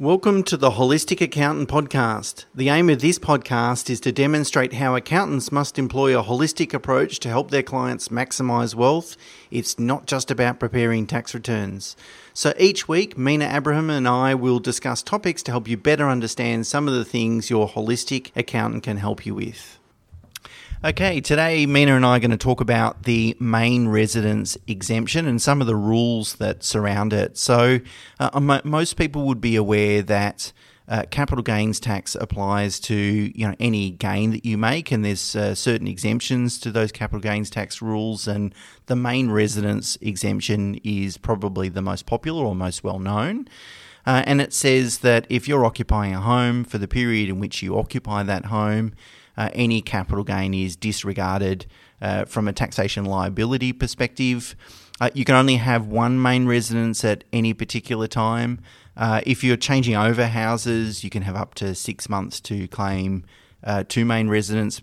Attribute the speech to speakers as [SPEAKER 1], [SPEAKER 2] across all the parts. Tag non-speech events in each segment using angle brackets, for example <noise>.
[SPEAKER 1] Welcome to the Holistic Accountant Podcast. The aim of this podcast is to demonstrate how accountants must employ a holistic approach to help their clients maximize wealth. It's not just about preparing tax returns. So each week, Mena Abraham and I will discuss topics to help you better understand some of the things your holistic accountant can help you with. Okay, today Mena and I are going to talk about the main residence exemption and some of the rules that surround it. So, uh, most people would be aware that uh, capital gains tax applies to you know any gain that you make, and there's uh, certain exemptions to those capital gains tax rules. And the main residence exemption is probably the most popular or most well known. Uh, and it says that if you're occupying a home for the period in which you occupy that home, uh, any capital gain is disregarded uh, from a taxation liability perspective. Uh, you can only have one main residence at any particular time. Uh, if you're changing over houses, you can have up to six months to claim uh, two main residence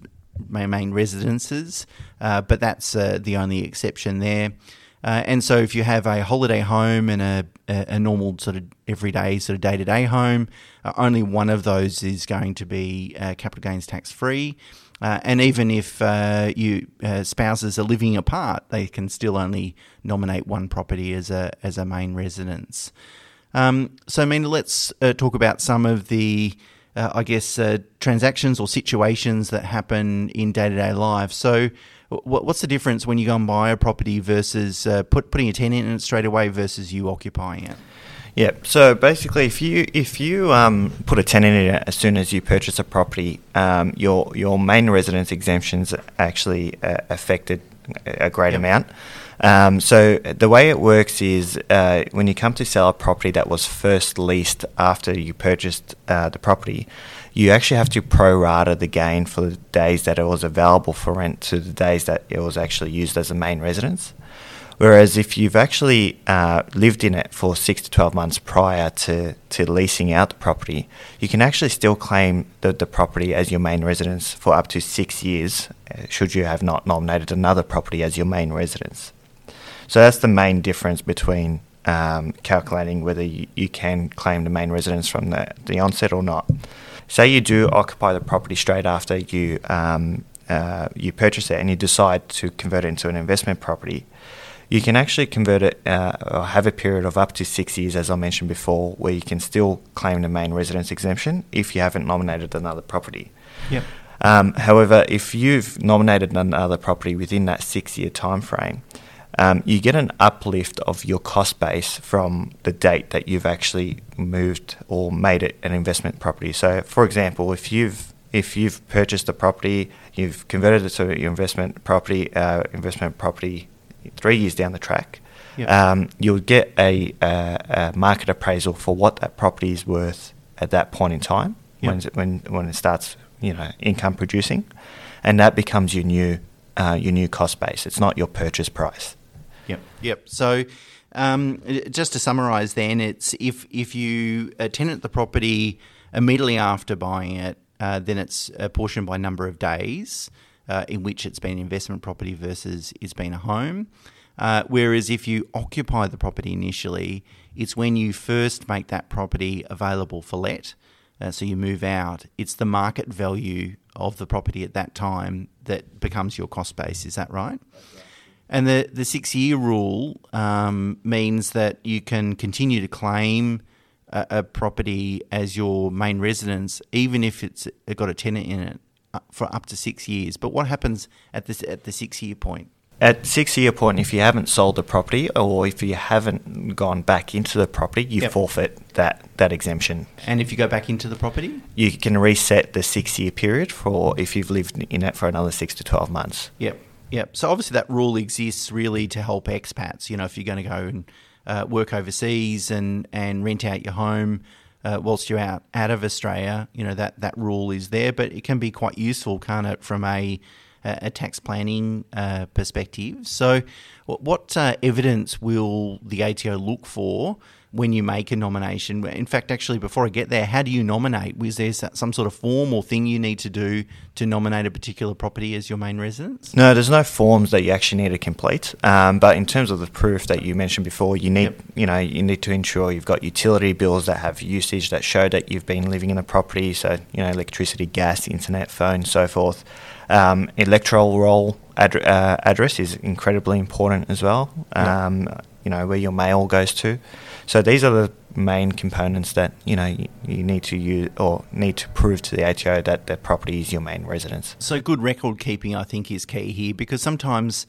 [SPEAKER 1] main residences, but that's the only exception there. Uh, and so, if you have a holiday home and a, a, normal sort of everyday sort of day to day home, uh, only one of those is going to be uh, capital gains tax free. Uh, and even if uh, you uh, spouses are living apart, they can still only nominate one property as a as a main residence. Um, so, I mean, let's talk about some of the I guess transactions or situations that happen in day to day life. So What's the difference when you go and buy a property versus uh, put, putting a tenant in it straight away versus you occupying it?
[SPEAKER 2] Yeah. So basically, if you if you um, put a tenant in it as soon as you purchase a property, um, your your main residence exemptions actually uh, affected a great yep. amount. Um, so the way it works is uh, when you come to sell a property that was first leased after you purchased uh, the property, you actually have to pro-rata the gain for the days that it was available for rent to the days that it was actually used as a main residence. Whereas if you've actually uh, lived in it for six to 12 months prior to, to leasing out the property, you can actually still claim the, the property as your main residence for up to six years, uh, should you have not nominated another property as your main residence. So that's the main difference between um, calculating whether you, you can claim the main residence from the, the onset or not say you do occupy the property straight after you um, uh, you purchase it and you decide to convert it into an investment property, you can actually convert it uh, or have a period of up to six years, as I mentioned before, where you can still claim the main residence exemption if you haven't nominated another property.
[SPEAKER 1] Yep.
[SPEAKER 2] Um, however, if you've nominated another property within that six year time frame, um, you get an uplift of your cost base from the date that you've actually moved or made it an investment property. So, for example, if you've if you've purchased a property, you've converted it to your investment property, uh, investment property three years down the track, yep. um, you'll get a, a, a, market appraisal for what that property is worth at that point in time yep. when, it, when when it starts, you know, income producing, and that becomes your new uh, your new cost base. It's not your purchase price.
[SPEAKER 1] Yep. Yep. So. Um, just to summarise, then it's if if you tenant the property immediately after buying it, uh, then it's apportioned by number of days uh, in which it's been investment property versus it's been a home. Uh, whereas if you occupy the property initially, it's when you first make that property available for let. Uh, so you move out. It's the market value of the property at that time that becomes your cost base. Is that right? And the, the six year rule um, means that you can continue to claim a, a, property as your main residence, even if it's got a tenant in it, uh, for up to six years. But what happens at this at the six year point?
[SPEAKER 2] At six year point, if you haven't sold the property or if you haven't gone back into the property, you yep. forfeit that, that exemption.
[SPEAKER 1] And if you go back into the property,
[SPEAKER 2] you can reset the six year period for if you've lived in it for another six to twelve months.
[SPEAKER 1] Yep. Yep. So obviously that rule exists really to help expats. You know, if you're going to go and uh, work overseas and, and rent out your home uh, whilst you're out out of Australia, you know that that rule is there. But it can be quite useful, can't it, from a a tax planning uh, perspective. So, what uh, evidence will the ATO look for when you make a nomination. In fact, actually, before I get there, how do you nominate? Was there some sort of form or thing you need to do to nominate a particular property as your main residence?
[SPEAKER 2] No, there's no forms that you actually need to complete. Um, but in terms of the proof that you mentioned before, you need yep. you know you need to ensure you've got utility bills that have usage that show that you've been living in the property. So you know electricity, gas, internet, phone, so forth. Um, electoral roll ad- uh, address is incredibly important as well. Um, yep. You know where your mail goes to. So these are the main components that you know you, you, need to use or need to prove to the ATO that the property is your main residence.
[SPEAKER 1] So good record keeping, I think, is key here because sometimes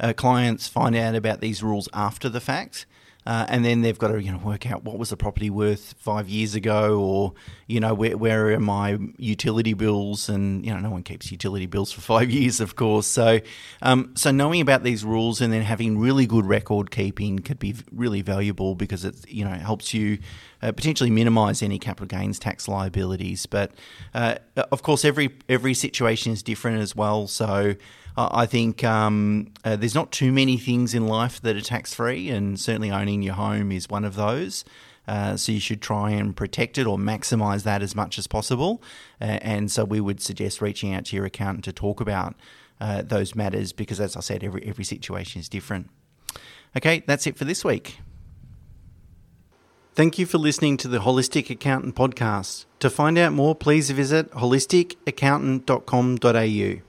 [SPEAKER 1] uh, clients find out about these rules after the fact. Uh, and then they've got to you know work out what was the property worth five years ago, or you know where where are my utility bills, and you know no one keeps utility bills for five <laughs> years, of course. So um, so knowing about these rules and then having really good record keeping could be really valuable because it you know helps you uh, potentially minimise any capital gains tax liabilities. But uh, of course, every every situation is different as well. So I think um, uh, there's not too many things in life that are tax free, and certainly owning your home is one of those. Uh, so you should try and protect it or maximise that as much as possible. Uh, and so we would suggest reaching out to your accountant to talk about uh, those matters because, as I said, every every situation is different. Okay, that's it for this week. Thank you for listening to the Holistic Accountant podcast. To find out more, please visit holisticaccountant.com.au.